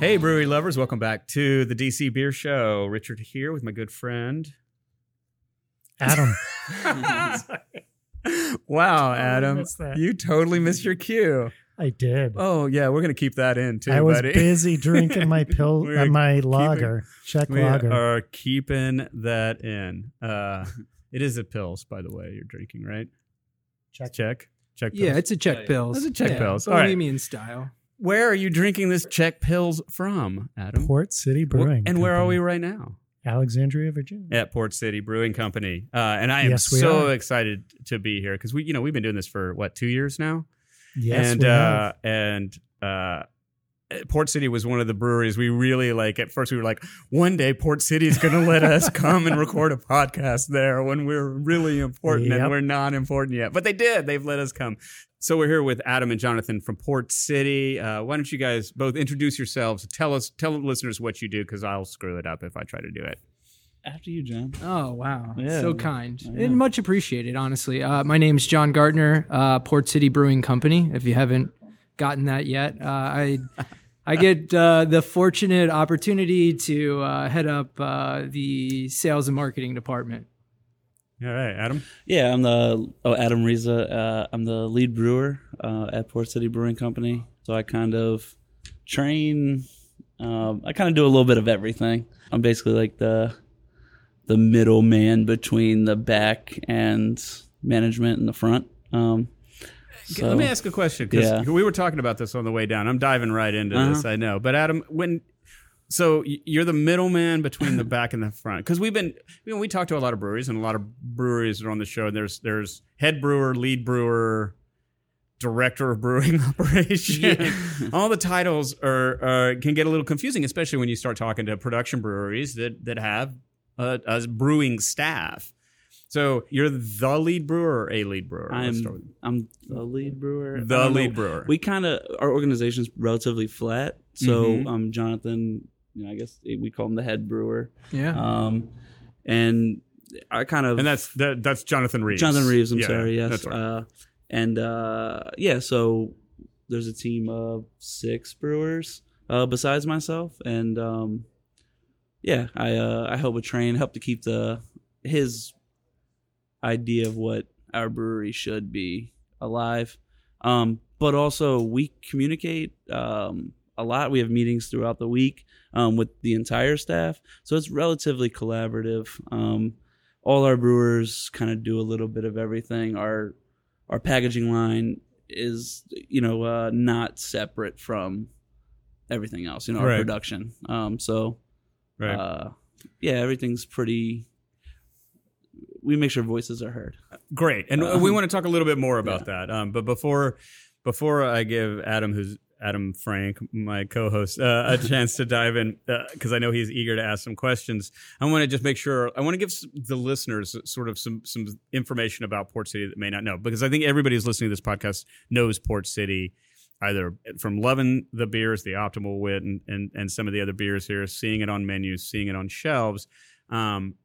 Hey, brewery lovers, welcome back to the DC Beer Show. Richard here with my good friend. Adam. wow, Adam. missed. You totally missed your cue. I did. Oh, yeah, we're going to keep that in too, I was buddy. busy drinking my pill, We're uh, my lager, Czech we lager. are keeping that in. Uh, it is a Pils, by the way, you're drinking, right? Check, Check. Check Yeah, it's a Czech Pils. It's a check yeah, Pils. All right. Bohemian style. Where are you drinking this Czech Pils from, Adam? Port City Brewing. and where are we right now? Alexandria, Virginia. at Port City Brewing Company, uh, and I am Yes, so are. excited to be here because we, you know, we've been doing this for what two years now, Yes, and we uh, have. and uh, Port City was one of the breweries we really like. At first, we were like, one day Port City is going to let us come and record a podcast there when we're really important, and we're not important yet. But they did; they've let us come. So we're here with Adam and Jonathan from Port City. Uh, why don't you guys both introduce yourselves? Tell us, tell the listeners what you do, because I'll screw it up if I try to do it. After you, John. Oh wow, Yeah. so kind and much appreciated. Honestly, uh, my name's John Gartner, uh, Port City Brewing Company. If you haven't gotten that yet, uh, I I get uh, the fortunate opportunity to uh, head up uh, the sales and marketing department. All right, Adam. Yeah, I'm the oh Adam Reza. Uh, I'm the lead brewer uh, at Port City Brewing Company. So I kind of train. Um, I kind of do a little bit of everything. I'm basically like the the middleman between the back and management and the front. Um, so, Let me ask a question because Yeah. we were talking about this on the way down. I'm diving right into this, Uh-huh. I know. But Adam, when so you're the middleman between the back and the front because we've been, you know, we talk to a lot of breweries and a lot of breweries are on the show. And there's there's head brewer, lead brewer, director of brewing operation. All the titles are, are can get a little confusing, especially when you start talking to production breweries that that have a, a brewing staff. So you're the lead brewer or a lead brewer? Let's start with- I'm I'm the lead brewer. The don't know. lead brewer. we kind of our organization's relatively flat. So Mhm. um, Jonathan, you know, I guess we call him the head brewer. Yeah, Um, and I kind of and that's that, that's Jonathan Reeves. Jonathan Reeves. I'm Yeah, sorry. Yes. that's right. Uh, and uh, yeah, so there's a team of six brewers uh, besides myself, and um, yeah, I uh, I help with train, help to keep the his idea of what our brewery should be alive. Um, but also we communicate um, a lot. We have meetings throughout the week um, with the entire staff, so it's relatively collaborative. Um, all our brewers kind of do a little bit of everything. Our our packaging line is you know uh, not separate from everything else. You know, our Right. production. Um, so right. uh, yeah, everything's pretty. We make sure voices are heard. Great, and um, we want to talk a little bit more about that. Um, but before before I give Adam, who's Adam Frank, my co-host, uh, a chance to dive in because I know he's eager to ask some questions. I want to just make sure I want to give the listeners sort of some some information about Port City that may not know because I think everybody who's listening to this podcast knows Port City. Either from loving the beers, the Optimal Wit, and, and, and some of the other beers here, seeing it on menus, seeing it on shelves, um,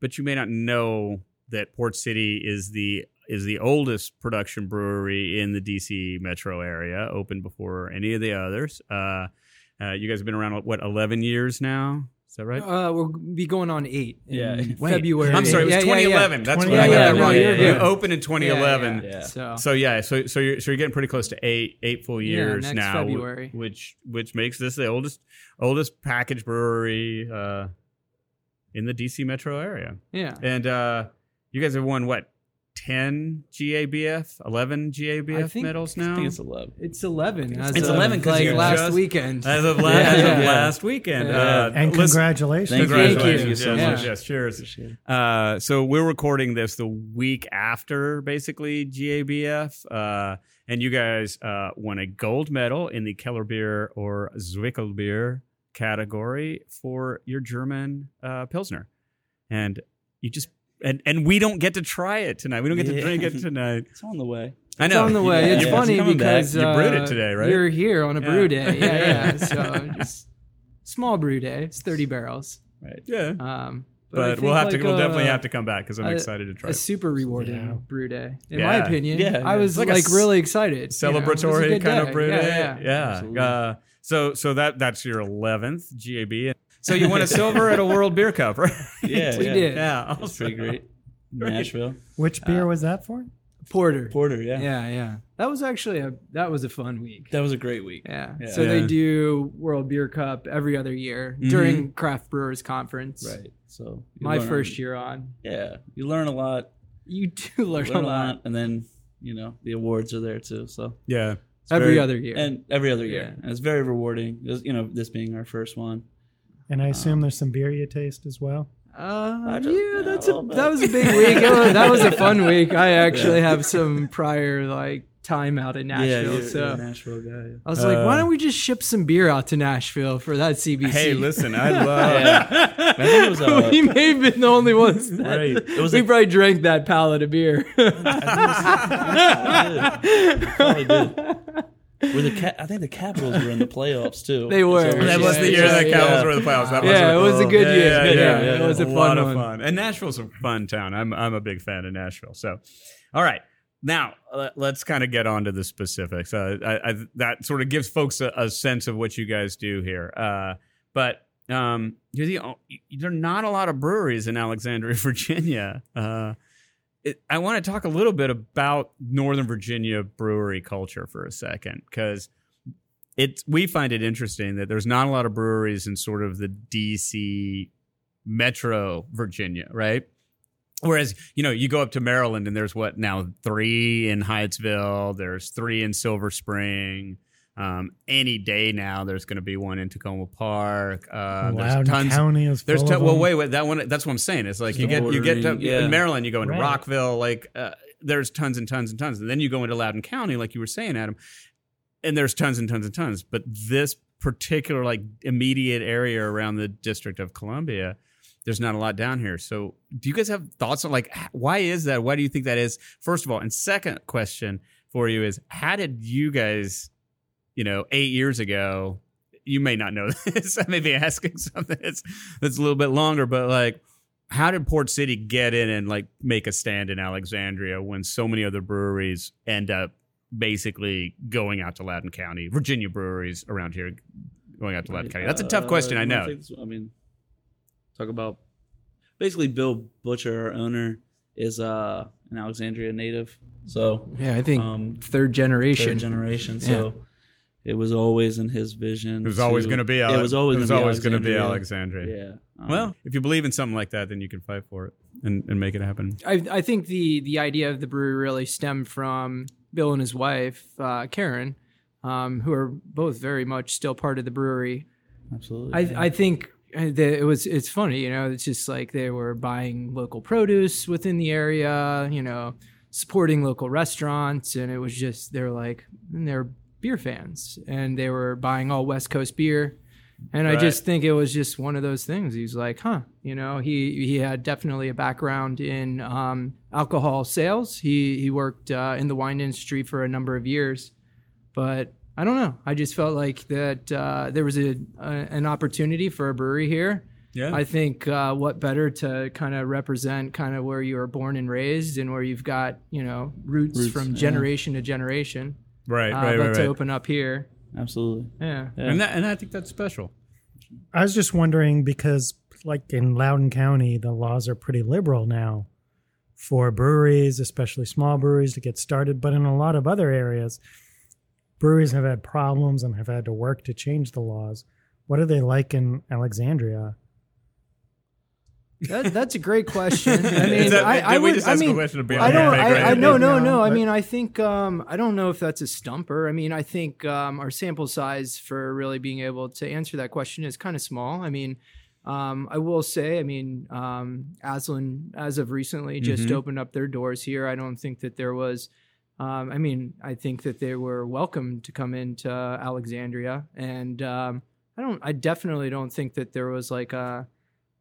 but you may not know that Port City is the is the oldest production brewery in the DC metro area, opened before any of the others. Uh, uh, you guys have been around what eleven years now? Is that right? uh, we'll be going on eight. In Yeah. Wait, February. I'm sorry, it was Yeah, yeah, yeah. 2011. That's what I got yeah, that wrong. you're You opened in 2011. Yeah, Yeah. So, So yeah, so so you're so you're getting pretty close to eight eight full Yeah, years next now, February. which which makes this the oldest oldest package brewery uh, in the DC metro area. yeah. And uh, you guys have won what 10 GABF, 11 GABF think- medals I now? think it's eleven. It's eleven. As It's of, 11 'cause like last just- weekend. as of, la- Yeah, as of yeah, yeah. last weekend. Yeah. Uh, and listen- congratulations. Thank you. Congratulations. Thank you so yes, much. yes, cheers. Uh, so we're recording this the week after basically GABF. Uh, and you guys uh, won a gold medal in the Keller Beer or Zwickel Beer category for your German uh, Pilsner. And you just, and, and we don't get to try it tonight. We don't get to Yeah. drink it tonight. It's on the way. I know. It's on the way. Yeah, it's yeah, funny it's coming back. because You brewed it uh, today, right? You're here on a Yeah. brew day. Yeah, yeah. so just small brew day. It's 30 barrels. Right. Yeah. Um, But but we'll think, have to. We'll definitely uh, have to come back because I'm a- excited to try. a it. super rewarding Yeah. brew day, in Yeah. my opinion. Yeah, I was like like, really excited. you know, it was a celebratory kind day. of brew yeah, day. Yeah, Yeah. Absolutely. Uh, so so that that's your eleventh GAB. So you won a silver at a World Beer Cup, right? Yeah, We yeah. did. Yeah, That's awesome. pretty great. Nashville. Which beer uh, was that for? Porter. Porter, yeah. Yeah, yeah. That was actually a that was a fun week. That was a great week. Yeah. Yeah. So Yeah. they do World Beer Cup every other year mm-hmm. during Craft Brewers Conference. Right. So My learn- first year on. Yeah. You learn a lot. You do learn, Learn a lot. and then, you know, the awards are there too. So Yeah. it's Every very- other year. And every other year. Yeah. And it's very rewarding. This- you know, this being our first one. And I assume there's some beer you taste as well. Uh, just- yeah, yeah, that's a a that was a big week. Was- that was a fun week. I actually have some prior like time out in yeah, Nashville, you're, so you're a Nashville guy. I was like, why Uh, don't we just ship some beer out to Nashville for that CBC? Hey, listen, I love. Yeah. I think it was uh, we may have been the only ones that Right. It was we a- probably drank that pallet of beer. probably did. Were the Ca- I think the Capitals were in the playoffs too. They were. So That was Yeah, the year yeah, that Capitals yeah. were in the playoffs. That Yeah, was it was a good year. Yeah, Good yeah, year. yeah. It was a a fun lot of one. fun. And Nashville's a fun town. I'm I'm a big fan of Nashville. So, all right. Now let's kind of get on to the specifics. Uh, I, I, that sort of gives folks a, a sense of what you guys do here. Uh, but um, you're the, o- there are not a lot of breweries in Alexandria, Virginia. Uh, it, I want to talk a little bit about Northern Virginia brewery culture for a second because it's we find it interesting that there's not a lot of breweries in sort of the DC metro Virginia, right? Whereas, you know, you go up to Maryland and there's what now three in Hyattsville, there's three in Silver Spring. Um, any day now, there's going to be one in Takoma Park. Uh, there's Loudoun tons. County is There's full ton, of well, them. wait, wait. That one. That's what I'm saying. It's like you get you get to, yeah. in Maryland, you go into Right. Rockville, like uh, there's tons and tons and tons, and then you go into Loudoun County, like you were saying, Adam, and there's tons and tons and tons. But this particular like immediate area around the District of Columbia, there's not a lot down here. So, do you guys have thoughts on like why is that? Why do you think that is? First of all, and second question for you is how did you guys, you know, eight years ago? You may not know this. I may be asking something that's that's a little bit longer, but like, how did Port City get in and like make a stand in Alexandria when so many other breweries end up basically going out to Loudoun County, Virginia breweries around here going out to Loudoun County? That's a tough question, I Uh, know. think this- I mean, talk about basically Bill Butcher, our owner, is uh, an Alexandria native. So yeah, I think um, third generation. third generation. So it was always in his vision. It was always going to be. It Ale- was always. it was gonna be always going to be Alexandria. Alexandria. Yeah. Um, Well, if you believe in something like that, then you can fight for it and, and make it happen. I, I think the the idea of the brewery really stemmed from Bill and his wife uh, Karen, um, who are both very much still part of the brewery. absolutely. I I think uh, it was it's funny, you know, it's just like they were buying local produce within the area, you know, supporting local restaurants, and it was just they're like they're beer fans, and they were buying all West Coast beer. And I just think it was just one of those things. He's like, huh, you know, he he had definitely a background in um, alcohol sales. He he worked uh, in the wine industry for a number of years, but I don't know. I just felt like that uh, there was a, a an opportunity for a brewery here. Yeah. I think uh, what better to kind of represent kind of where you were born and raised and where you've got you know roots, Roots, from yeah. generation to generation. Right, Uh, right, but right, to right. open up here, absolutely. yeah. Yeah. And that, and I think that's special. I was just wondering because, like in Loudoun County, the laws are pretty liberal now for breweries, especially small breweries, to get started. But in a lot of other areas, breweries have had problems and have had to work to change the laws. What are they like in Alexandria? That, that's a great question. I mean, that- I, I would, I mean, question to be I don't. the I. I no, no, No, no. I mean, I think. Um, I don't know if that's a stumper. I mean, I think um, our sample size for really being able to answer that question is kind of small. I mean, um, I will say, I mean, um, Aslin, as of recently, just Mhm. opened up their doors here. I don't think that there was. Um, I mean, I think that they were welcome to come into Alexandria, and um, I don't. I definitely don't think that there was like a.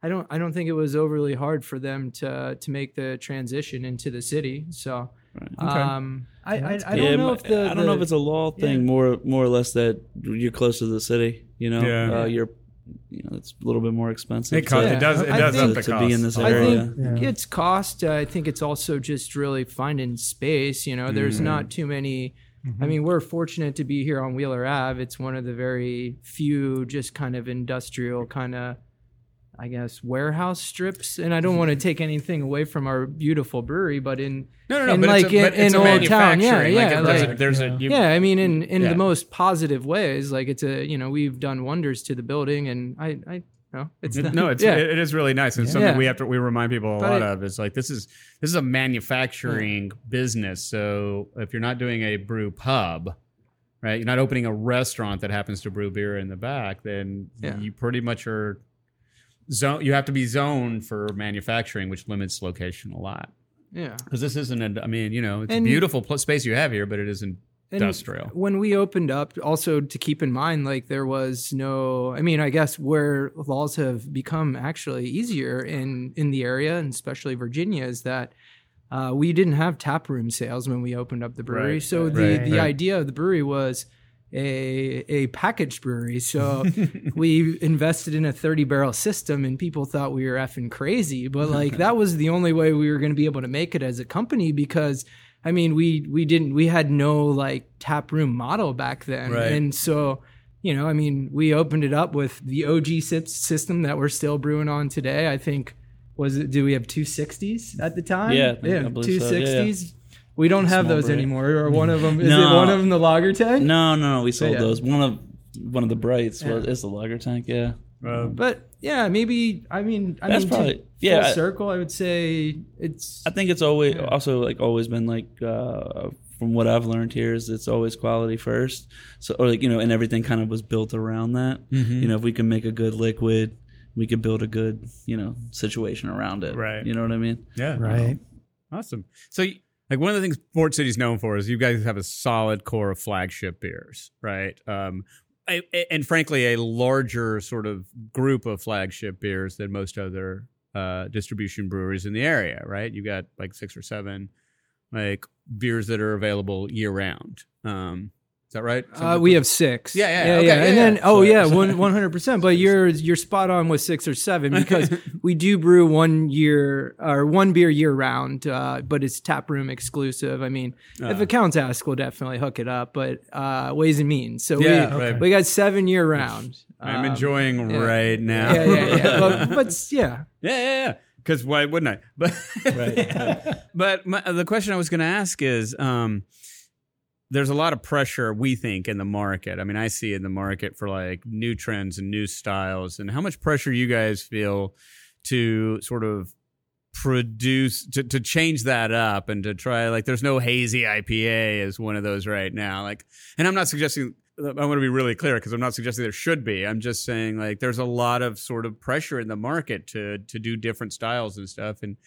I don't. I don't think it was overly hard for them to to make the transition into the city. So, Right. um, I, I, I don't Yeah, know if the I don't know if it's a law thing, yeah. more more or less that you're close to the city. You know, Yeah. uh, you're you know it's a little bit more expensive. It, costs, Yeah. it does. It does think- up the to cost. be in this area. I think Yeah. it's cost. Uh, I think it's also just really finding space. You know, there's Mm-hmm. not too many. I mean, we're fortunate to be here on Wheeler Ave. It's one of the very few just kind of industrial kind of, I guess, warehouse strips. And I don't want to mm-hmm. take anything away from our beautiful brewery, but in No, no, no. in but like it's a, in, in a Old Town, yeah, manufacturing, yeah, there's, like- a, there's a you, yeah, I mean, in mm-hmm. in Yeah. the most positive ways, like it's a you know we've done wonders to the building, and I I no, it's It- not, no, it's yeah. it, it is really nice, and something Yeah. we have to we remind people a But lot of is like this is this is a manufacturing business. So if you're not doing a brew pub, right, you're not opening a restaurant that happens to brew beer in the back, then Yeah. you pretty much are zone. You have to be zoned for manufacturing, which limits location a lot. yeah. Because this isn't a, I mean, you know, it's And- a beautiful pl- space you have here, but it isn't industrial. When we opened up, also to keep in mind, like there was no. I mean, I guess where laws have become actually easier in in the area, and especially Virginia, is that. Uh, we didn't have tap room sales when we opened up the brewery, Right, so right, the right, the idea of the brewery was a a packaged brewery. So we invested in a 30 barrel system, and people thought we were effing crazy. But like that was the only way we were going to be able to make it as a company because I mean we we didn't we had no like tap room model back then, Right. and so. You know, I mean, we opened it up with the OG system that we're still brewing on today. I think was it? Do we have two sixties at the time? Yeah, I think- I yeah, two so, yeah, yeah. Sixties. We don't have those brewery. anymore. Or one of them is No. it one of them the lager tank? No, no, no. We sold Yeah. those. One of one of the brights was Yeah. is the lager tank. Yeah. Uh, But yeah, maybe I mean I That's mean to probably- full yeah, I- circle. I would say it's I think it's always Yeah. also like always been like uh, from what I've learned here is it's always quality first. So or like you know, and everything kind of was built around that. Mm-hmm. You know, if we can make a good liquid, we can build a good you know situation around it. Right. You know what I mean? yeah, Right. Awesome. So, y- like one of the things Port City's known for is you guys have a solid core of flagship beers, right? Um, I- and frankly, a larger sort of group of flagship beers than most other uh, distribution breweries in the area, right? You got like six or seven like beers that are available year round. Um, is that right? uh, we have six. Yeah, yeah, yeah, okay, yeah. yeah, And then yeah. oh So- yeah, one one hundred percent. But you're you're spot on with six or seven because we do brew one year or one beer year round, uh, but it's tap room exclusive. I mean, if Uh. accounts ask, we'll definitely hook it up. But uh, ways and means. So Yeah, we right. we got seven year round. I'm Um, enjoying yeah. right now. Yeah, yeah, yeah. but, but yeah, Yeah, yeah, yeah. Because why wouldn't I? But Right. but my, the question I was going to ask is, um, there's a lot of pressure we think in the market. I mean, I see in the market for like new trends and new styles, and how much pressure you guys feel to sort of produce to, to change that up and to try like there's no hazy IPA as one of those right now. Like, and I'm not suggesting I want to be really clear because I'm not suggesting there should be. I'm just saying like there's a lot of sort of pressure in the market to to do different styles and stuff. And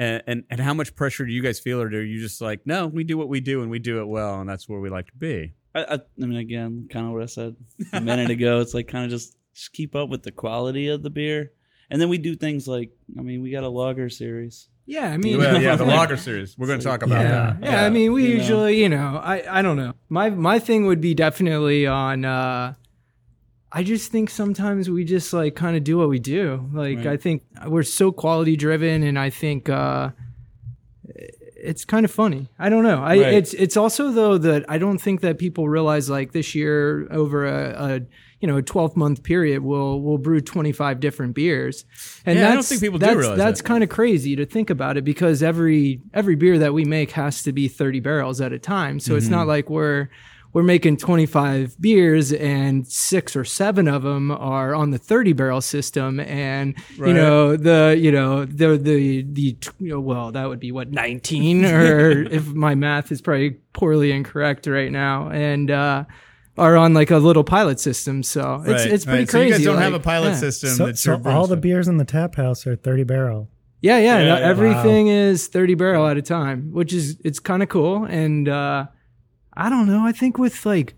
and and, and how much pressure do you guys feel, or do you just like no, we do what we do and we do it well, and that's where we like to be. I, I, I mean, again, kind of what I said a minute ago. It's like kind of just just keep up with the quality of the beer, and then we do things like I mean, we got a lager series. yeah. I mean, Well, yeah, the lager series. We're going to talk about Yeah. that. Yeah, I mean, we You know. usually, you know, I, I don't know. My my thing would be definitely on. uh I just think sometimes we just like kind of do what we do. Like Right. I think we're so quality driven, and I think uh it's kind of funny. I don't know. I Right. it's it's also though that I don't think that people realize like this year over a, a you know a 12 month period we'll we'll brew 25 different beers and Yeah, I that's don't think people do that's, realize that's that. kind of crazy to think about it because every every beer that we make has to be 30 barrels at a time so it's Mm-hmm. not like we're we're making 25 beers and six or seven of them are on the 30 barrel system and you know the you know the the the you know, well that would be what 19 or if my math is probably poorly incorrect right now and uh are on like a little pilot system so it's Right, it's pretty right. So crazy you guys don't have a pilot yeah. system. So, that's so your all the beers in the tap house are 30 barrel. Yeah, yeah. Yeah, yeah. everything is 30 barrel at a time, which is it's kind of cool. And uh I don't know, I think with like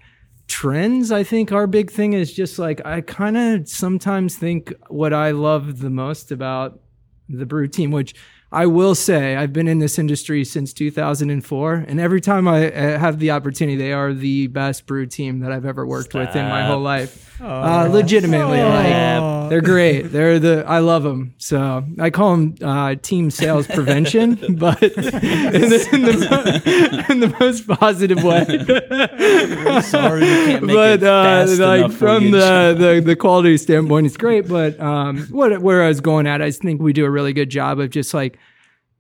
trends, I think our big thing is just like I kind of sometimes think what I love the most about the brew team, which I will say I've been in this industry since 2004, and every time I uh, have the opportunity, they are the best brew team that I've ever worked with in my whole life. Uh, legitimately, like they're great. They're the I love them. So I call them uh, team sales prevention, but in the, in, the, in the most positive way. Sorry, we can't make but it uh, fast like enough from you. the, the the quality standpoint, it's great. But um, what where I was going at, I think we do a really good job of just like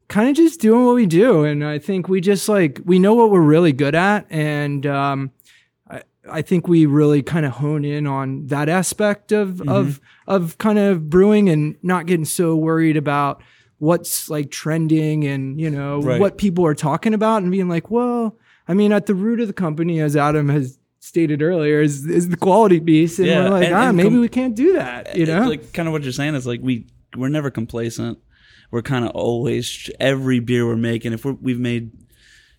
kind of just doing what we do, and I think we just like we know what we're really good at, and um, I think we really kind of hone in on that aspect of Mm-hmm. of of kind of brewing and not getting so worried about what's like trending and you know Right. what people are talking about and being like well i mean at the root of the company as adam has stated earlier is is the quality piece and Yeah, we're like and- ah and maybe com- we can't do that you It's know like kind of what you're saying is like we we're never complacent. We're kind of always every beer we're making. If we're, we've made,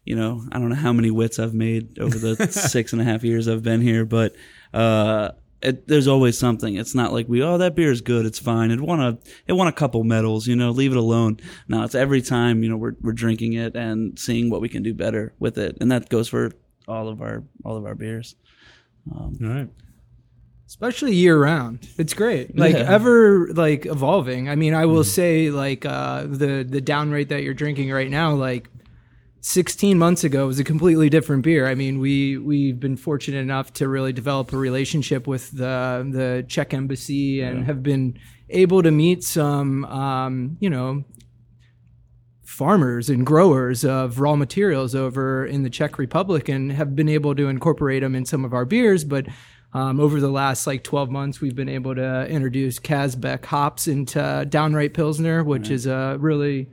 you know, I don't know how many wits I've made over the six and a half years I've been here, but uh, it, there's always something. It's not like we oh that beer is good, it's fine. It won a it won a couple medals, you know, leave it alone. No, it's every time you know we're we're drinking it and seeing what we can do better with it, and that goes for all of our all of our beers. All right. especially year round it's great like Yeah. ever like evolving i mean i will say like uh the the Downright that you're drinking right now like 16 months ago was a completely different beer. I mean, we we've been fortunate enough to really develop a relationship with the the Czech embassy and have been able to meet some um, you know farmers and growers of raw materials over in the Czech Republic and have been able to incorporate them in some of our beers, but um, over the last like 12 months, we've been able to introduce Kazbek hops into Downright Pilsner, which is a really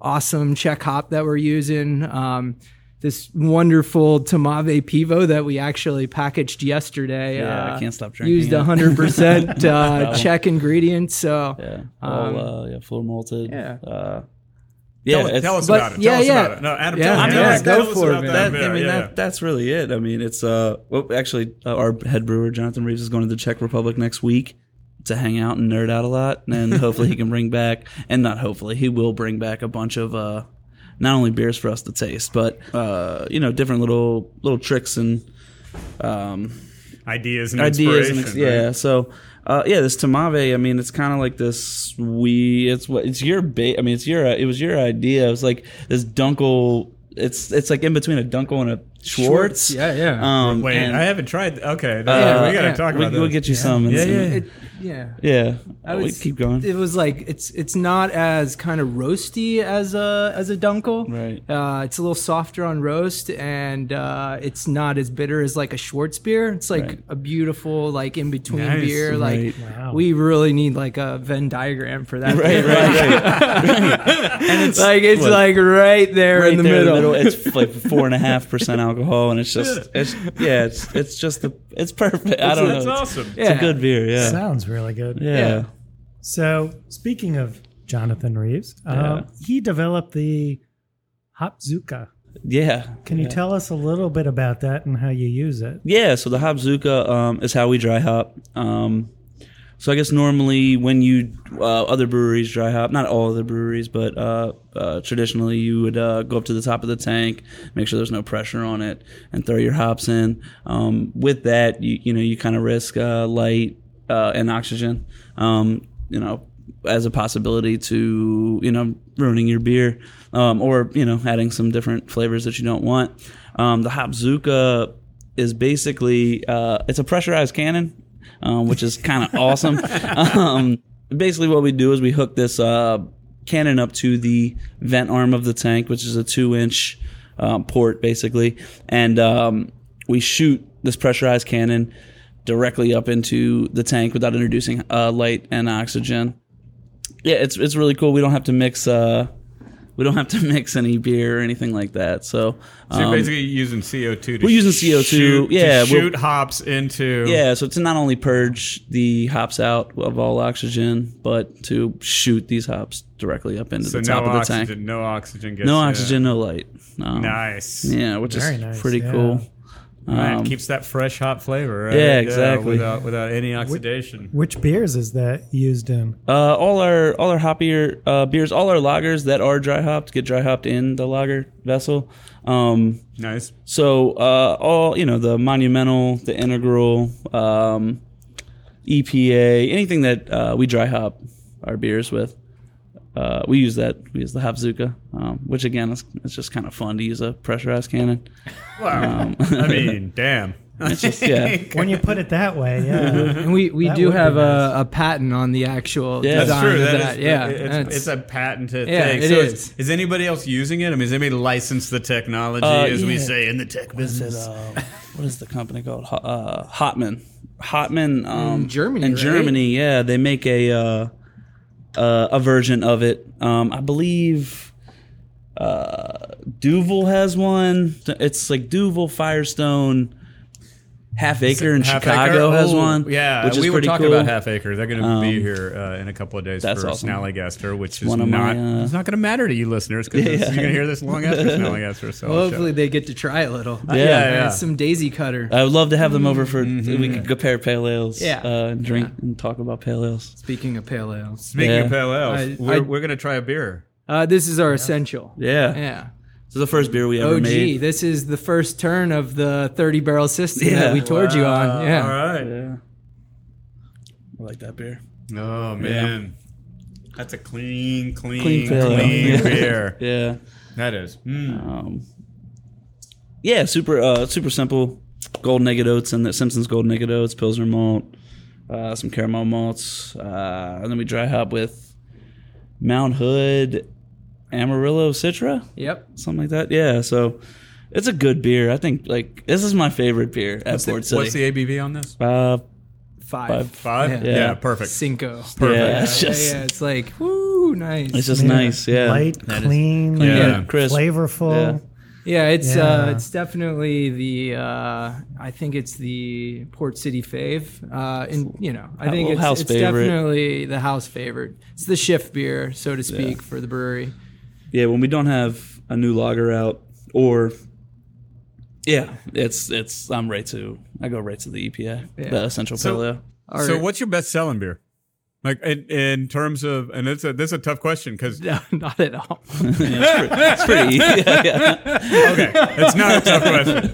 awesome Czech hop that we're using. Um, this wonderful Tmavé Pivo that we actually packaged yesterday. Yeah, I uh, can't stop drinking Used 100% uh, Czech ingredients. So Yeah, all Um, uh, yeah, floor malted. yeah. uh, yeah. Tell, us- tell us but- about it. yeah, Tell us yeah. about it. No, Adam, Yeah, tell us, I mean, yeah, us- go for it, about that. that, I mean, yeah, that, that's really it. I mean, it's uh, well, actually, uh, our head brewer Jonathan Reeves is going to the Czech Republic next week to hang out and nerd out a lot, and hopefully he can bring back, and not hopefully, he will bring back a bunch of uh, not only beers for us to taste, but uh, you know, different little little tricks and um, ideas and ideas and yeah right? so uh, yeah this tamave i mean it's kind of like this we it's what it's your bait. i mean it's your it was your idea it was like this dunkel it's it's like in between a dunkel and a schwartz Yeah, yeah. um Wait, and, I haven't tried. Okay, uh, we got to yeah. talk we, about we'll get you some and Yeah, some- yeah. it, yeah. yeah I we would keep going It was like it's it's not as kind of roasty as a as a dunkel. Right. Uh, it's a little softer on roast, and uh, it's not as bitter as like a Schwarz beer. It's like Right. a beautiful like in between Nice. beer. Like Wow. we really need like a Venn diagram for that. right beer. right right and it's Like it's what, like right there right in the there middle. it's like four and a half percent alcohol and it's just it's yeah it's it's just the it's perfect i don't know That's It's- awesome. it's a good beer yeah Sounds really good. yeah. Yeah. So, speaking of Jonathan Reeves, Yeah. um, he developed the Hopzooka. Yeah. Can you tell us a little bit about that and how you use it? Yeah, so the Hopzooka um, is how we dry hop. Um, so I guess normally when you uh, other breweries dry hop, not all other breweries, but uh, uh, traditionally you would uh, go up to the top of the tank, make sure there's no pressure on it, and throw your hops in. Um, with that, you you know you kind of risk uh, light uh, and oxygen. Um, you know, as a possibility to you know ruining your beer, um, or you know adding some different flavors that you don't want. Um, the Hopzooka is basically uh, it's a pressurized cannon, um, which is kind of awesome. Um, basically, what we do is we hook this uh, cannon up to the vent arm of the tank, which is a two-inch um, port, basically, and um, we shoot this pressurized cannon directly up into the tank without introducing uh, light and oxygen. Yeah, it's it's really cool. We don't have to mix. Uh, we don't have to mix any beer or anything like that. So, So you're um, basically using CO2 to we're using CO2, shoot, yeah, to we'll- shoot hops into Yeah, so to not only purge the hops out of all oxygen, but to shoot these hops directly up into So the top no of the oxygen, tank. no oxygen gets No yeah. oxygen, no light. Um, Nice. Yeah, which Very is nice, pretty yeah. cool. Right, Um, keeps that fresh hot flavor. Right? Yeah, exactly. without without any oxidation. Which beers is that used in? Uh, all our all our hoppier uh, beers, all our lagers that are dry hopped get dry hopped in the lager vessel. Um, Nice. so uh, all you know, the monumental, the integral, um, EPA, anything that uh, we dry hop our beers with. Uh, we use that. We use the Hopzooka, um, which again, is, it's just kind of fun to use a pressurized cannon. Wow. I mean, damn. It's just yeah, when you put it that way, yeah. And we, we That do would be have nice. a, a patent on the actual Yeah, That's design true. of That that. is- yeah, it's, that's- it's a patented Yeah, thing. it so is. Is anybody else using it? I mean, has anybody licensed the technology, Uh, as we say in the tech What is it? business? Uh, what is the company called? Uh, Hotman. Hotman. Um, In Germany, In right? Germany, yeah, they make a uh, a version of it. Um, I believe uh, Duvel has one. It's like Duval, Firestone, Half Acre in Half Chicago Acre? has Oh, one. Yeah, which is we were talking cool. about Half Acre. They're going to Um, be here uh, in a couple of days that's for awesome. Snallygaster, which is one of not. my, uh, it's not going to matter to you listeners because you're going to hear this long after Snallygaster. So well, I'll hopefully they get to try a little. Yeah, yeah. Uh, Some daisy cutter. I would love to have them over for Mm-hmm. we could compare pale ales. Yeah. uh, and drink and talk about pale ales. Speaking of pale ales, Speaking Yeah. of pale ales, I- we're, I- we're going to try a beer. uh, this is our essential. Yeah, Yeah. This is the first beer we ever OG. made. This is the first turn of the 30 barrel system Yeah. that we toured you on. Yeah. All right. Yeah, I like that beer. Oh man, that's a clean, clean, Clean clean, beer. Yeah. That is. Mm. Um, yeah, super uh, super simple. Golden Naked Oats and the Simpsons Golden Naked Oats, Pilsner malt, uh, some caramel malts, uh, and then we dry hop with Mount Hood, Amarillo Citra, Yep. something like that. Yeah, so it's a good beer. I think like this is my favorite beer at What's the, Port City. what's the ABV on this? uh, Five. Five. Yeah. Yeah, Yeah. perfect. Cinco. Perfect. Yeah, it's just yeah, it's like, woo, nice. it's just Yeah. nice. Yeah, Light, That is- clean, Clean, yeah, crisp. flavorful. Yeah. Yeah, it's Yeah. uh, it's definitely the uh, I think it's the Port City fave. Uh, and you know, I think it's, house it's definitely the house favorite. It's the shift beer, so to speak, for the brewery. Yeah, when we don't have a new lager out or yeah, it's it's I'm right to I go right to the EPA, Yeah. the essential So- pale ale. Our- So, what's your best selling beer? Like in, in terms of, and it's a this is a tough question because No, not at all. It's pretty. Yeah, yeah. okay, it's not a tough question,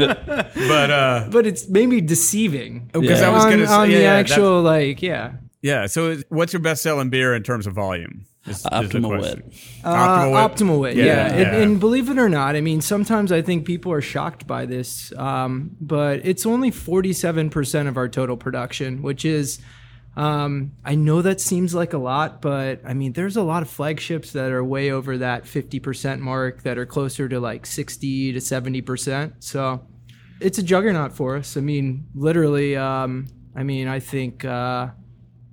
but uh, but it's maybe deceiving. because Yeah. I was on, gonna say on yeah, the yeah, actual like yeah. yeah. So, what's your best selling beer in terms of volume? Is- is Optimal question. Wit. Uh, Optimal Wit? optimal wit, Yeah, yeah. And, and believe it or not, I mean, sometimes I think people are shocked by this, um, but it's only 47% of our total production, which is, um, I know that seems like a lot, but I mean, there's a lot of flagships that are way over that 50% mark that are closer to like 60 to 70%. So it's a juggernaut for us. I mean, literally, um, I mean, I think uh,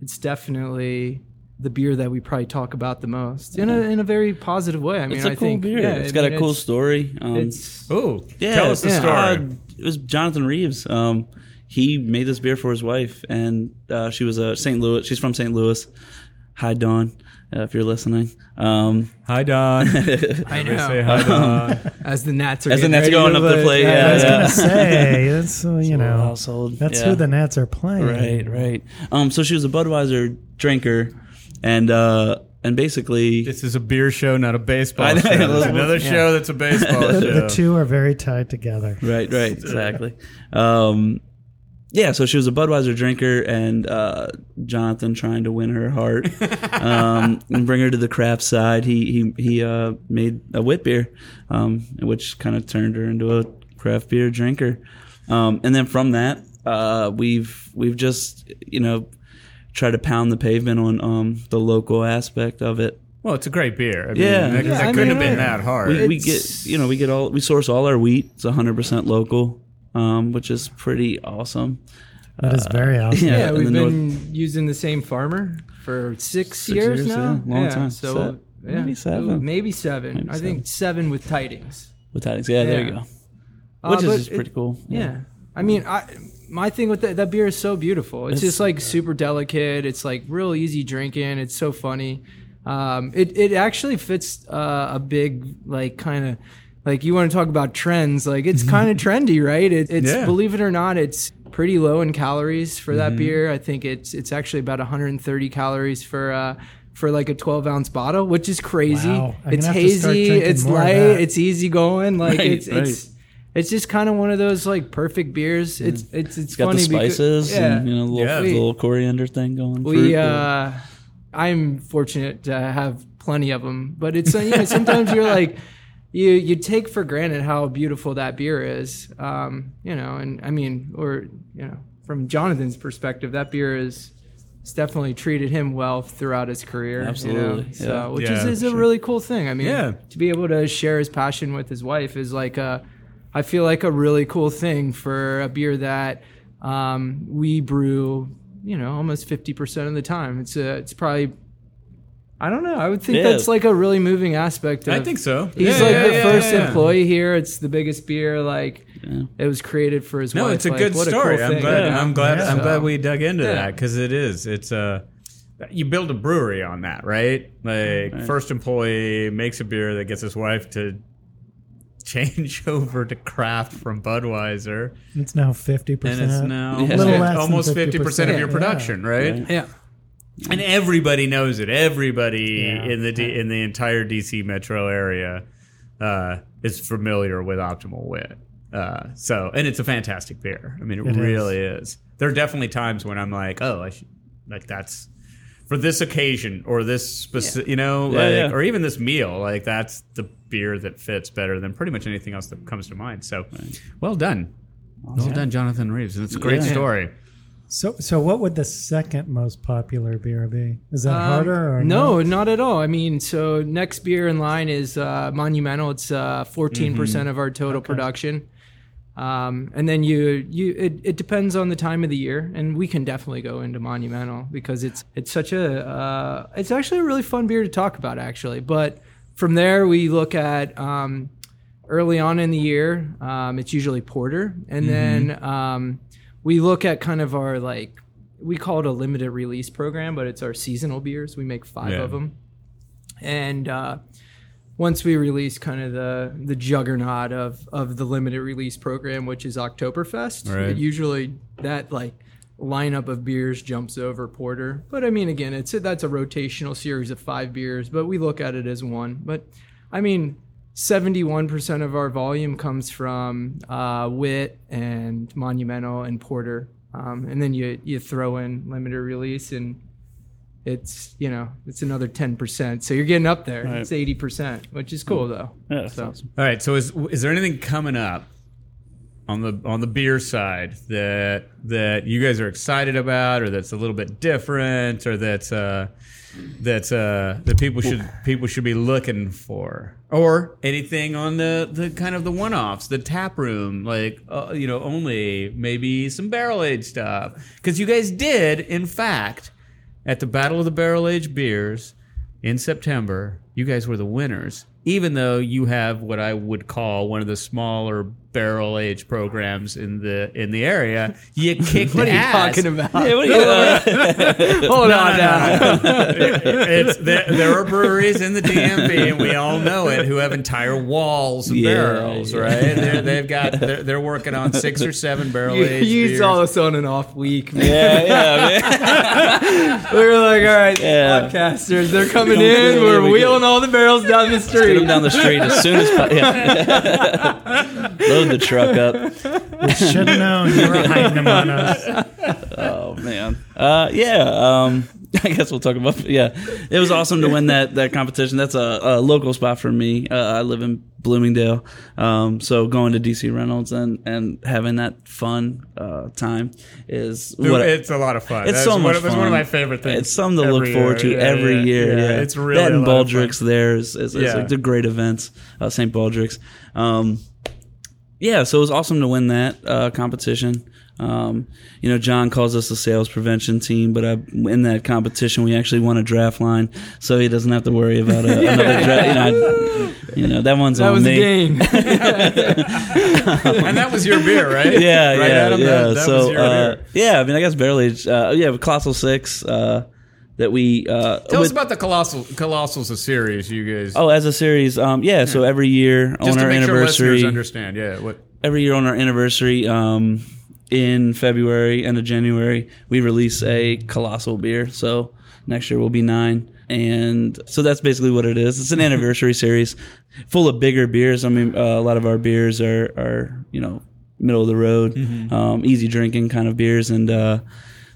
it's definitely the beer that we probably talk about the most in a in a very positive way. I mean, It's a I cool think beer. yeah, it's I got mean, a cool it's- story. Um, Oh, yeah, tell us the yeah. story. uh, it was Jonathan Reeves. Um, he made this beer for his wife, and uh, she was a St. Louis. She's from St. Louis. Hi, Dawn, uh, if you're listening. Um, hi Don. I know Say hi Don. as the Nats are As the Nats ready going to up the play- plate, yeah, I was yeah. gonna say that's uh, you know household. that's yeah. who the Nats are playing. Right, right. Um, so she was a Budweiser drinker, and uh, and basically, This is a beer show, not a baseball I know. show. There's another Yeah. show that's a baseball show. the two are very tied together. right, right, exactly. Um, yeah, so she was a Budweiser drinker, and uh, Jonathan trying to win her heart um, and bring her to the craft side. He he he uh, made a wit beer, um, which kind of turned her into a craft beer drinker. Um, and then from that, uh, we've we've just you know tried to pound the pavement on um, the local aspect of it. well, it's a great beer. I mean, Yeah. that, Yeah, that I couldn't mean, have been that hard. we, we get you know we get all we source all our wheat it's 100% local um, which is pretty awesome That is very awesome. yeah, Yeah, we've been north- using the same farmer for six, Six years, years, now. yeah, long time. So Se- yeah, maybe seven. maybe seven. Maybe I think seven with tidings. with tidings yeah, there you Yeah. go Uh, which is but just it- pretty cool Yeah. I mean, I my thing with that that beer is so beautiful. It's, It's- just like super delicate. It's like real easy drinking. It's so funny. Um, it it actually fits uh, a big like kind of like you want to talk about trends. Like it's kind of trendy, right? It, it's Yeah. believe it or not, it's pretty low in calories for that beer. I think it's it's actually about 130 calories for. Uh, for like a 12 ounce bottle, which is crazy. Wow. It's gonna have to start hazy, it's light, it's easy going. Like Right, it's right. it's it's just kind of one of those like perfect beers. It's it's it's It's got funny the spices because, yeah, and you know the little, Yeah. the little coriander thing going. we fruit, uh, I'm fortunate to have plenty of them, but it's uh, you know sometimes you're like. You, you take for granted how beautiful that beer is, um, you know, and I mean, or you know, from Jonathan's perspective, that beer is it's definitely treated him well throughout his career. you know, Absolutely, so yeah. which Yeah, is, is a sure. really cool thing. I mean, Yeah. to be able to share his passion with his wife is like a, I feel like a really cool thing for a beer that um, we brew, you know, almost fifty percent of the time. It's a, it's probably. I don't know. I would think Yeah. that's like a really moving aspect. Of, it. I think so. He's Yeah, like yeah, the yeah, first yeah. employee here. It's the biggest beer. Like Yeah. it was created for his No, wife. No, it's a Like, good what story. cool I'm thing, glad. you know? I'm glad. Yeah. I'm glad we dug into Yeah. that because it is. It's a. You build a brewery on that, right? Like first employee makes a beer that gets his wife to change over to craft from Budweiser, It's now fifty and percent. it's now Yeah. Little less than almost fifty percent of your production, right? Right. Yeah. And everybody knows it. Everybody Yeah. in the D, in the entire DC metro area uh, is familiar with Optimal Wit. Uh, so, and it's a fantastic beer. I mean, it, It is. really is. There are definitely times when I'm like, oh, I should like that's for this occasion or this specific, you know, Yeah, like, yeah. or even this meal. Like that's the beer that fits better than pretty much anything else that comes to mind. So, well done. Well done, Jonathan Reeves. It's a great Yeah. story. So, so what would the second most popular beer be? Is that Um, harder or no, not at all. I mean, so next beer in line is uh, Monumental. It's uh, 14% of our total production. Um, and then you you it, it depends on the time of the year, and we can definitely go into Monumental because it's it's such a uh, it's actually a really fun beer to talk about actually. But from there we look at um, early on in the year, um, it's usually porter, and then um, we look at kind of our like we call it a limited release program, but it's our seasonal beers. We make five Yeah. of them, and uh, once we release kind of the the juggernaut of of the limited release program, which is Oktoberfest, Right. usually that like lineup of beers jumps over porter. But I mean, again, it's a, that's a rotational series of five beers, but we look at it as one. But I mean. 71% of our volume comes from uh, wit and monumental and porter um, and then you you throw in limited release and it's you know it's another 10% so you're getting up there Right. it's 80% which is cool though Yeah, that's So- awesome. All right. So is is there anything coming up on the on the beer side that that you guys are excited about, or that's a little bit different, or that's uh, that's uh, that people should people should be looking for, or anything on the the kind of the one offs, the tap room, like uh, you know only maybe some barrel aged stuff, because you guys did in fact at the Battle of the Barrel Aged Beers in September, you guys were the winners. Even though you have what I would call one of the smaller barrel age programs in the in the area, you kicked what are you talking about Yeah, what do you, uh, hold on now it's there, there are breweries in the DMV, and we all know it, who have entire walls of Yeah, barrels, yeah. right? They're, they've got they're, they're working on six or seven barrel you, aged you beers. saw us on an off week man. yeah, yeah, man. we were like all right Yeah. podcasters they're coming Yeah, in we're we wheeling all the barrels down the Get street them down the street as soon as po- yeah. Load the truck up. We should have known you were hiding them on us. Oh man. Uh, yeah. Um, I guess we'll talk about. Yeah, it was awesome to win that that competition. That's a, a local spot for me. Uh, I live in Bloomingdale, um, so going to DC Reynolds and and having that fun uh, time is Dude, what. it's a lot of fun. it's That's so one, much. It's one of my favorite things. It's something to look every forward to. Yeah, every yeah, year. Yeah, It's really that and a lot of. Baldrick's there is, is, is Yeah. like the great events. Uh, St. Baldrick's. Um, yeah, so it was awesome to win that uh, competition. Um, you know, John calls us the sales prevention team, but I, in that competition, we actually won a draft line, so he doesn't have to worry about a, another draft. You know, I- you know, that one's that on was me. a game and that was your beer, right? Yeah, Right, yeah, Adam? yeah. That- that was so, your uh, beer. yeah, I mean, I guess barely. aged. Uh, yeah, Colossal Six uh, that we uh, Tell us about the Colossal Colossals, a series you guys. Oh, as a series, um, yeah. So every year just on to our make sure anniversary, listeners understand. Yeah, what? every year on our anniversary, um, in February, end of January, we release a colossal beer. So next year will be nine, and so that's basically what it is. It's an anniversary series, full of bigger beers. I mean, uh, a lot of our beers are are you know middle of the road, um, easy drinking kind of beers, and uh,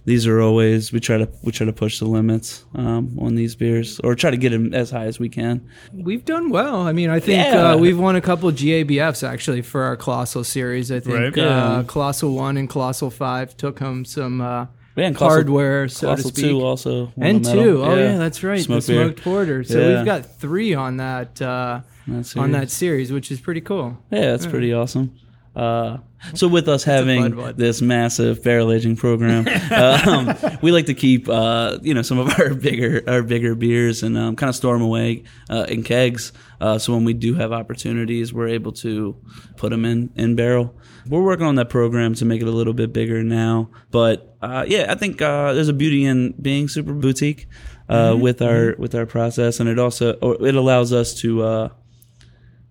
these are always we try to we try to push the limits um, on these beers or try to get them as high as we can. We've done well. I mean, I think Yeah. uh, we've won a couple GABFs actually for our Colossal series. I think Right. uh, Yeah. Colossal One and Colossal Five took home some uh, Yeah, and Colossal- hardware, so to Colossal speak. two also won and two. Oh yeah. that's right. Smoked the beer. smoked porter. So Yeah. we've got three on that uh, That on that series. series, which is pretty cool. Yeah, it's pretty awesome. Uh, so with us having this massive barrel aging program, um, we like to keep uh, you know some of our bigger our bigger beers and um, kind of store them away uh, in kegs. Uh, so when we do have opportunities, we're able to put them in in barrel. We're working on that program to make it a little bit bigger now, but uh, yeah, I think uh, there's a beauty in being super boutique uh, with our with our process, and it also or it allows us to uh,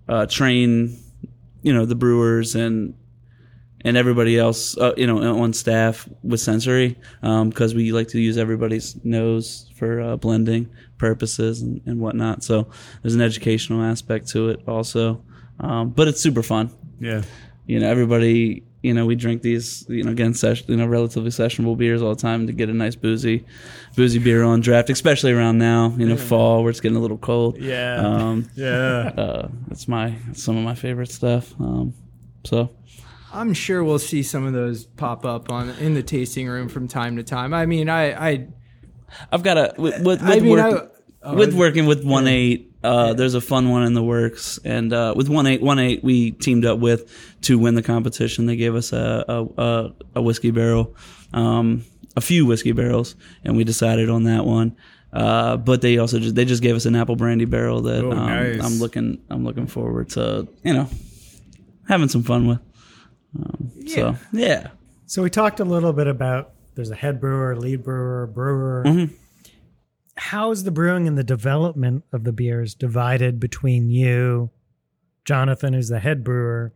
uh, train you know the brewers and and everybody else uh, you know on staff with sensory because we like to use everybody's nose for uh, blending purposes and, and whatnot. So there's an educational aspect to it also. Um, but it's super fun. Yeah. you know everybody you know we drink these you know again session you know relatively sessionable beers all the time to get a nice boozy boozy beer on draft especially around now you know fall where it's getting a little cold Yeah. um, Yeah. uh, that's my some of my favorite stuff. Um, so I'm sure we'll see some of those pop up on in the tasting room from time to time. I mean, I, I, I've got a with with, with, I mean, work- I, oh, with working with one eight. Uh, There's a fun one in the works, and uh, with one eight one eight we teamed up with to win the competition. They gave us a a, a, a whiskey barrel, um, a few whiskey barrels, and we decided on that one. Uh, but they also just they just gave us an apple brandy barrel that Oh, um, nice. I'm looking I'm looking forward to you know having some fun with. Um, So yeah. So we talked a little bit about there's a head brewer, lead brewer, brewer. Mm-hmm. How's the brewing and the development of the beers divided between you, Jonathan, who's the head brewer,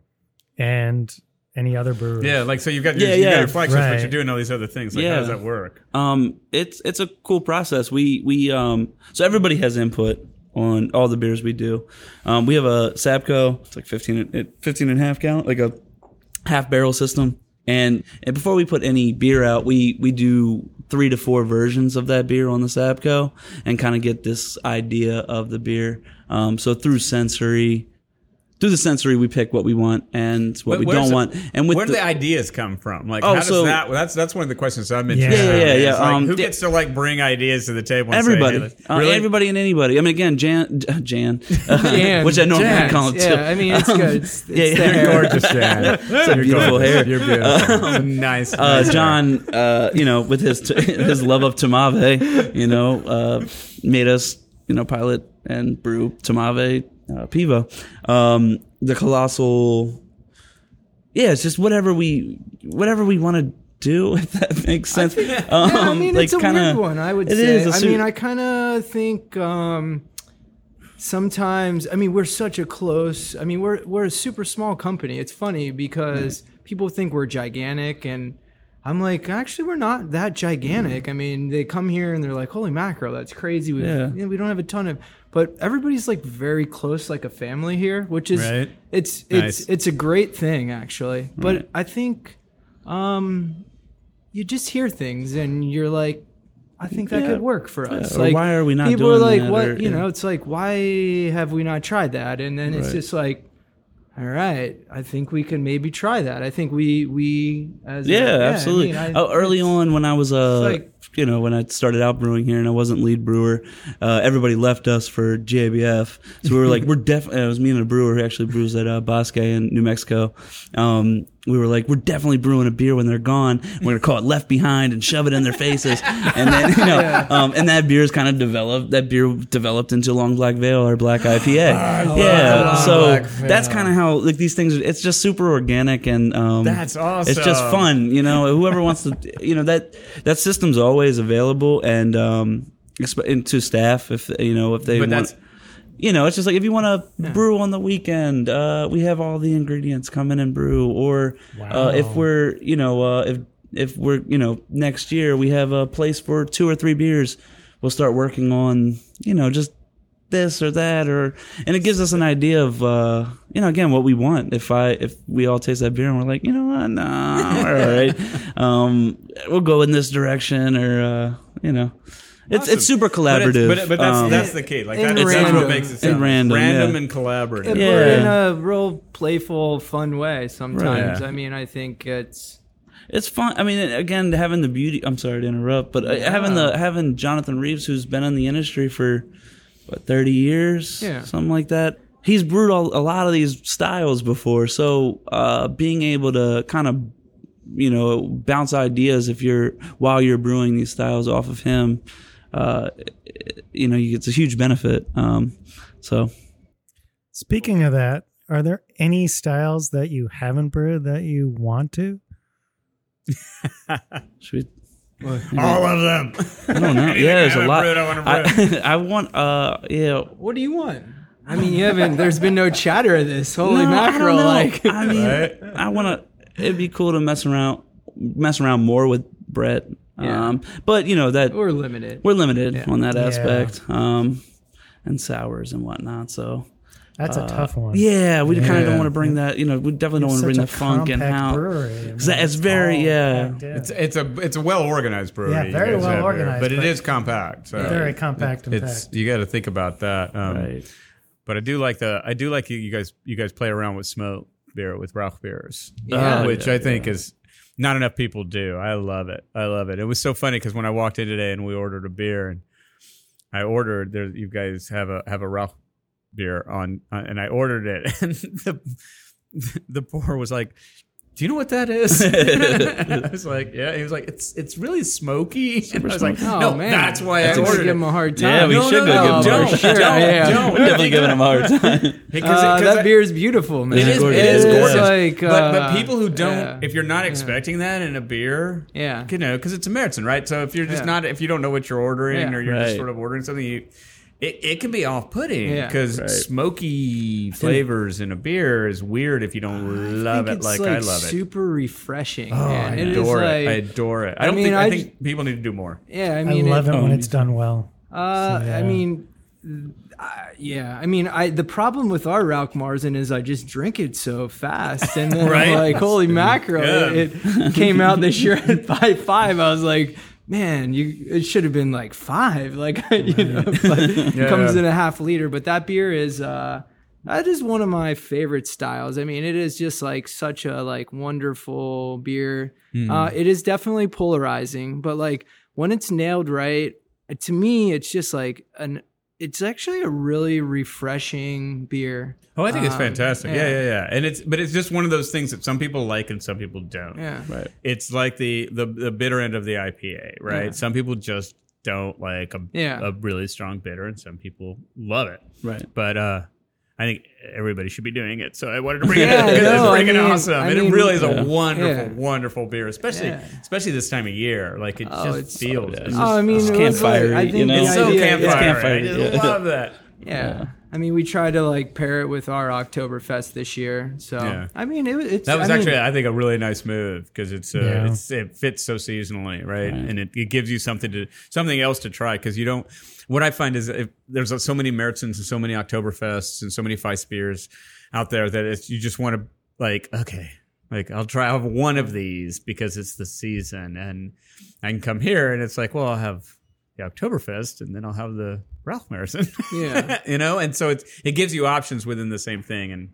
and any other brewers? Yeah, like so you've got your, Yeah, you've got yeah. your flagships, but you're doing all these other things. Like, how Yeah. does that work? Um, it's it's a cool process. We we um so everybody has input on all the beers we do. Um, we have a Sabco. It's like 15, 15 and a half gallon, like a half barrel system. And, and before we put any beer out, we we do three to four versions of that beer on the Sabco and kind of get this idea of the beer. Um, so through sensory. Through the sensory, we pick what we want and what we don't the- want. And with where do the, the ideas come from? Like, Oh, how does so- that? Well, that's that's one of the questions I'm Yeah. interested Yeah, in. yeah, yeah, like, um, who gets to like bring ideas to the table? And say, Everybody, hey, let's- uh, really? everybody and anybody. I mean, again, Jan, Jan, uh, Jan, which I normally Jans, call him Yeah, too. I mean, it's good. It's, it's yeah, the you're gorgeous, Jan. It's a beautiful hair. You're beautiful. nice. Uh, nice John, uh, you know, with his his love of Tmavé, you know, uh, made us, you know, pilot and brew Tmavé uh, Pivo. Um, the colossal, yeah, it's just whatever we whatever we want to do, if that makes sense. Um, yeah, I mean, it's a kinda- weird one. I would it say. is I mean, I kind of think um, sometimes. I mean, we're such a close. I mean, we're we're a super small company. It's funny because people think we're gigantic, and I'm like, actually, we're not that gigantic. I mean, they come here and they're like, "Holy mackerel, that's crazy." We Yeah. you know, we don't have a ton of, but everybody's like very close, like a family here, which is Right. it's it's Nice. it's a great thing actually. But Right. I think um you just hear things and you're like I think that Yeah. could work for us. or like why are we not people are like what or- you yeah. know, it's like why have we not tried that? And then it's just like all right, I think we can maybe try that. I think we we as a- Yeah, I absolutely. mean, I- oh, early on when I was uh, like- you know, when I started out brewing here and I wasn't lead brewer, uh, everybody left us for GABF, So we were like, we're definitely. It was me and a brewer who actually brews at uh, Bosque in New Mexico. Um, we were like, we're definitely brewing a beer when they're gone. We're gonna call it Left Behind and shove it in their faces. And then you know, um, and that beer is kind of developed. That beer developed into Long Black Veil or Black IPA. yeah, Long so that's kind of how like these things. It's just super organic and um, That's awesome. it's just fun, you know. Whoever wants to, you know that that system's always available and um and to staff if you know if they But want. You know, it's just like if you want to brew on the weekend, uh, we have all the ingredients. Come in and brew. Or uh, if we're, you know, uh, if if we're, you know, next year we have a place for two or three beers. we'll start working on you know just this or that or and it gives us an idea of uh you know again what we want if i if we all taste that beer and we're like you know what no all right um we'll go in this direction or uh you know it's it's super But, it's, collaborative but, but that's Um, that's the key. Like that, that's random. what makes it sound And random, random yeah. and collaborative. But Yeah. in a real playful, fun way. Sometimes. Right. I mean, I think it's It's fun. I mean, again, having the beauty. I'm sorry to interrupt, but uh having the having Jonathan Reeves, who's been in the industry for what 30 years, Yeah. something like that. He's brewed all, a lot of these styles before, so uh, being able to kind of you know bounce ideas if you're while you're brewing these styles off of him, uh, you know, it's a huge benefit. Um, so Speaking of that, are there any styles that you haven't brewed that you want to? should we All of them. I don't know. Yeah, there's a lot. brewed, I wanna. I, I want. Uh, yeah. what do you want? I mean, you haven't. There's been no chatter of this. Holy No, I mackerel! know. Like, I mean, Right? I want to. It'd be cool to mess around, mess around more with Brett. Yeah. Um, but you know that we're limited. we're limited Yeah. on that Yeah. aspect. Um, and sours and whatnot. So That's a tough one. yeah, we kind of don't want to bring that. You know, we definitely don't want to bring the funk and how. brewery. I mean, 'Cause that- it's very- yeah. packed in. It's it's a it's a well organized brewery. Yeah, very well have here, organized, but it but- is compact. So Very compact and It's packed. you got to think about that. Um, Right. But I do like the I do like you, you guys you guys play around with smoke beer with Rauch beers, Yeah. uh, which Yeah, I think is not enough people do. I love it. I love it. It was so funny because when I walked in today and we ordered a beer and I ordered there you guys have a have a Rauch beer on uh, and I ordered it and the the pour was like. Do you know what that is? I was like, yeah. He was like, it's it's really smoky. And I was like, Oh no, man, that's why That's I ordered give him a hard time. Yeah, we No, should no, go no, give him a hard sure, don't, yeah. don't. We're definitely giving him a hard time. Because Uh, that I- beer is beautiful, man. It is, gorgeous. it is gorgeous. Like, but, but uh, people who don't, yeah. if you're not expecting that in a beer, Yeah. you know, because it's a Marzen, right? So if you're just Yeah. not, if you don't know what you're ordering Yeah. or you're just sort of ordering something, you, it, it can be off putting Yeah. because Right. smoky flavors in a beer is weird if you don't love it like, like I love it. Super refreshing. Oh, man. I It is adore it. like- I adore it. I I don't mean, think. I, I think people need to do more. yeah, I I mean, love it, when oh, it's done well. Uh, So, yeah. I mean, uh, yeah. I mean, I the problem with our Rauch Marzen is I just drink it so fast, and then Right. Like, holy mackerel! It, it came out this year at five five. I was like. Man, you it should have been like five, like you know, but it Yeah. comes in a half liter. But that beer is uh that is one of my favorite styles. I mean, it is just like such a like wonderful beer. Uh, it is definitely polarizing, but like when it's nailed right, to me, it's just like an. It's actually a really refreshing beer. Oh, I think it's Um, fantastic. Yeah. yeah, yeah, And it's, but it's just one of those things that some people like and some people don't. Yeah. Right. it's like the the, the bitter end of the IPA, right? Yeah. Some people just don't like a, Yeah. a really strong bitter, and some people love it. Right. But uh, I think everybody should be doing it. So I wanted to bring Yeah, it up because no, it's freaking mean- awesome, I and mean, it really is a wonderful, Yeah. wonderful beer, especially Yeah. especially this time of year. Like it Oh, just it's- feels. yeah, it's it's just- Oh, I mean, It's it was like, campfire-y, I think you know? the it's so idea- campfire. yeah. campfire, I just yeah. love that. Yeah. I mean, we tried to like pair it with our Oktoberfest this year. So, Yeah. I mean, it, it's. That was I mean, actually, I think, a really nice move because it's, uh, Yeah. it's it fits so seasonally, right? Right. And it, it gives you something to something else to try because you don't. What I find is if there's so many Marzens and so many Oktoberfests and so many Feist beers out there that it's you just want to like okay, like I'll try I'll have one of these because it's the season and I can come here and it's like well I'll have the Oktoberfest and then I'll have the Rauch Marzen, Yeah. you know, and so it's it gives you options within the same thing and.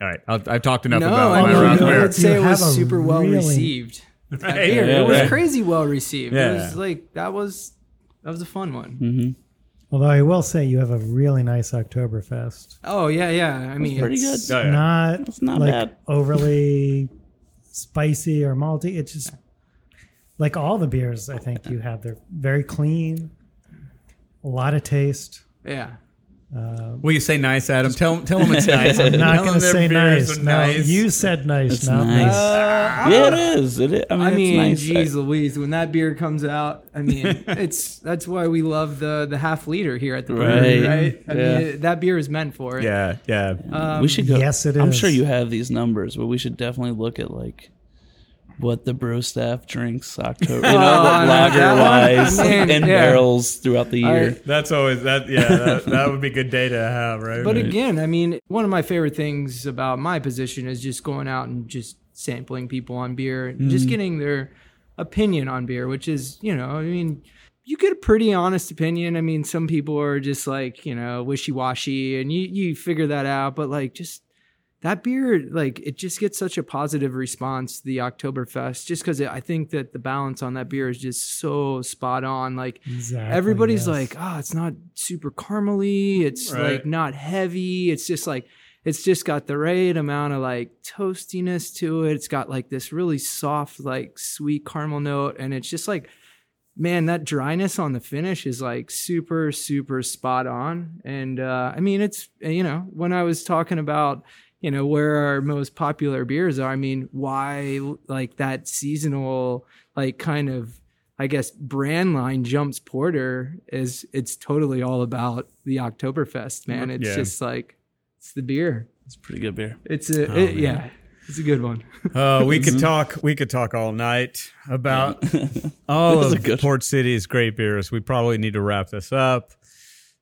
All right, I'll, I've talked enough no, about I my mean, Ralph I'd say it was super well really- received. Right. beer. Yeah, it was right. crazy well received. It was like that was that was a fun one. Mm-hmm. Although I will say you have a really nice Oktoberfest. Oh yeah, yeah. I mean, pretty good. It's Oh, yeah. not, It's not like bad. overly spicy or malty. It's just like all the beers I think you have. They're very clean, a lot of taste. Yeah. Uh, Will you say nice, Adam? Tell tell them it's nice. I'm not Tell going to say nice. No, nice. you said nice. It's no, nice. Uh, yeah, it is. It is. I mean, I mean, it's nice. geez Louise, when that beer comes out, I mean, it's that's why we love the the half liter here at the brewery, Right. right? I Yeah. mean, that beer is meant for it. Yeah, yeah. Um, we should go. yes, it I'm sure you have these numbers, but we should definitely look at like what the brew staff drinks October, you Oh, know, no, lager wise and yeah. barrels throughout the I- year. That's always that. Yeah, that, that would be good data to have, right? But again, I mean, one of my favorite things about my position is just going out and just sampling people on beer, and just mm. getting their opinion on beer, which is, you know, I mean, you get a pretty honest opinion. I mean, some people are just like, you know, wishy washy, and you you figure that out. But like, just that beer, like, it just gets such a positive response. to The Oktoberfest, just because I think that the balance on that beer is just so spot on. Like, Exactly, everybody's yes. like, oh, it's not super caramely. It's Right. like not heavy. It's just like, it's just got the right amount of like toastiness to it. It's got like this really soft, like sweet caramel note. And it's just like, man, that dryness on the finish is like super, super spot on. And uh, I mean, it's, you know, when I was talking about, you know, where our most popular beers are, I mean, why like that seasonal, like kind of, I guess brand line jumps porter is it's totally all about the Oktoberfest, man. It's Yeah. just like it's the beer. It's pretty good beer. It's a Oh, it- yeah, it's a good one. Uh, we could talk. We could talk all night about all That of good- Port City's great beers. We probably need to wrap this up.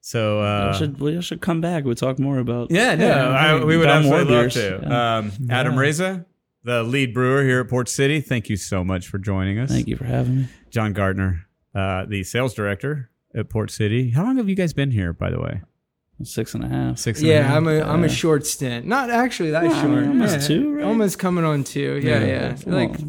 So uh, we should we should come back. We'll talk more about. yeah, no, Yeah, I, we would absolutely love beers. to. Um, Adam Reza, the lead brewer here at Port City. Thank you so much for joining us. Thank you for having me. John Gartner, uh, the sales director at Port City. How long have you guys been here, by the way? Six and a half. Six. and a Yeah, half? I'm a am a short stint. Not actually that Well, I mean, short. almost Yeah, two, right? Almost coming on two. Yeah, yeah. Well, Like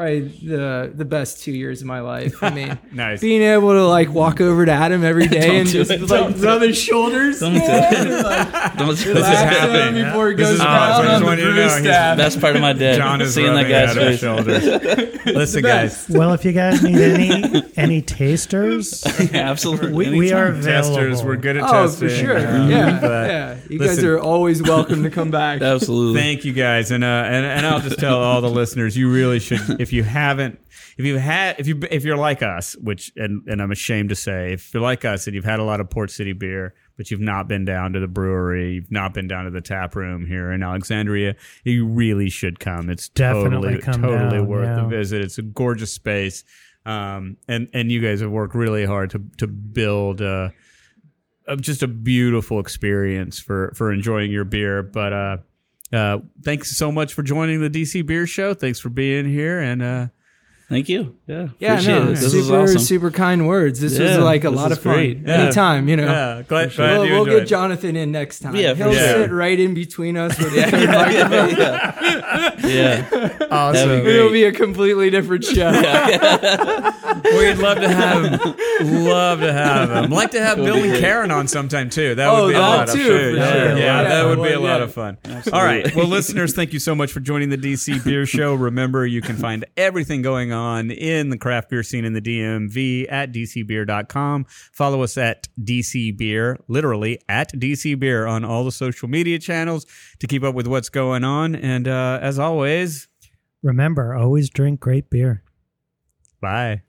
probably the the best two years of my life. I mean, Nice. being able to like walk over to Adam every day and just it. like Don't rub his shoulders. Don't do it. and, like, Don't This is happening. before he This goes is down awesome. I on the you to brew staff. Best part of my day. John is seeing that guy's at our face. shoulders. Listen, guys. well, if you guys need any any tasters, yeah, Absolutely. we, we are available. Testers, we're good at Oh, testing. Oh, for sure. um, yeah, yeah. You guys are always welcome to come back. Absolutely. Thank you guys, and uh, and and I'll just tell all the listeners, you really should. If you haven't, if you've had, if you if you're like us, which and and I'm ashamed to say, if you're like us and you've had a lot of Port City beer, but you've not been down to the brewery, you've not been down to the tap room here in Alexandria, you really should come. It's Definitely totally totally down, worth yeah. the visit. It's a gorgeous space, um, and and you guys have worked really hard to to build. Uh, just a beautiful experience for for enjoying your beer. But uh, uh, thanks so much for joining the DC Beer Show. Thanks for being here, and uh, Thank you. Yeah. Yeah, Appreciate no, it. This super, is awesome. super kind words. This was like a lot of fun. great. Yeah. Anytime, you know. yeah, glad, glad We'll, you we'll get Jonathan in next time. Yeah, He'll sure. sit right in between us with yeah. the microphone. yeah. yeah. Awesome. That'd be It'll be a completely different show. We'd love to have him. Love to have him. Like to have Bill and Karen on sometime too. That Oh, would be a that lot of too, fun. for Yeah, sure. yeah, Yeah, that would be a lot of fun. All right. Well, listeners, thank you so much for joining the DC Beer Show. Remember, you can find everything going on in the craft beer scene in the DMV at dcbeer.com. Follow us at DC Beer, literally at DC Beer on all the social media channels to keep up with what's going on. And uh, as always, Remember, always drink great beer. bye.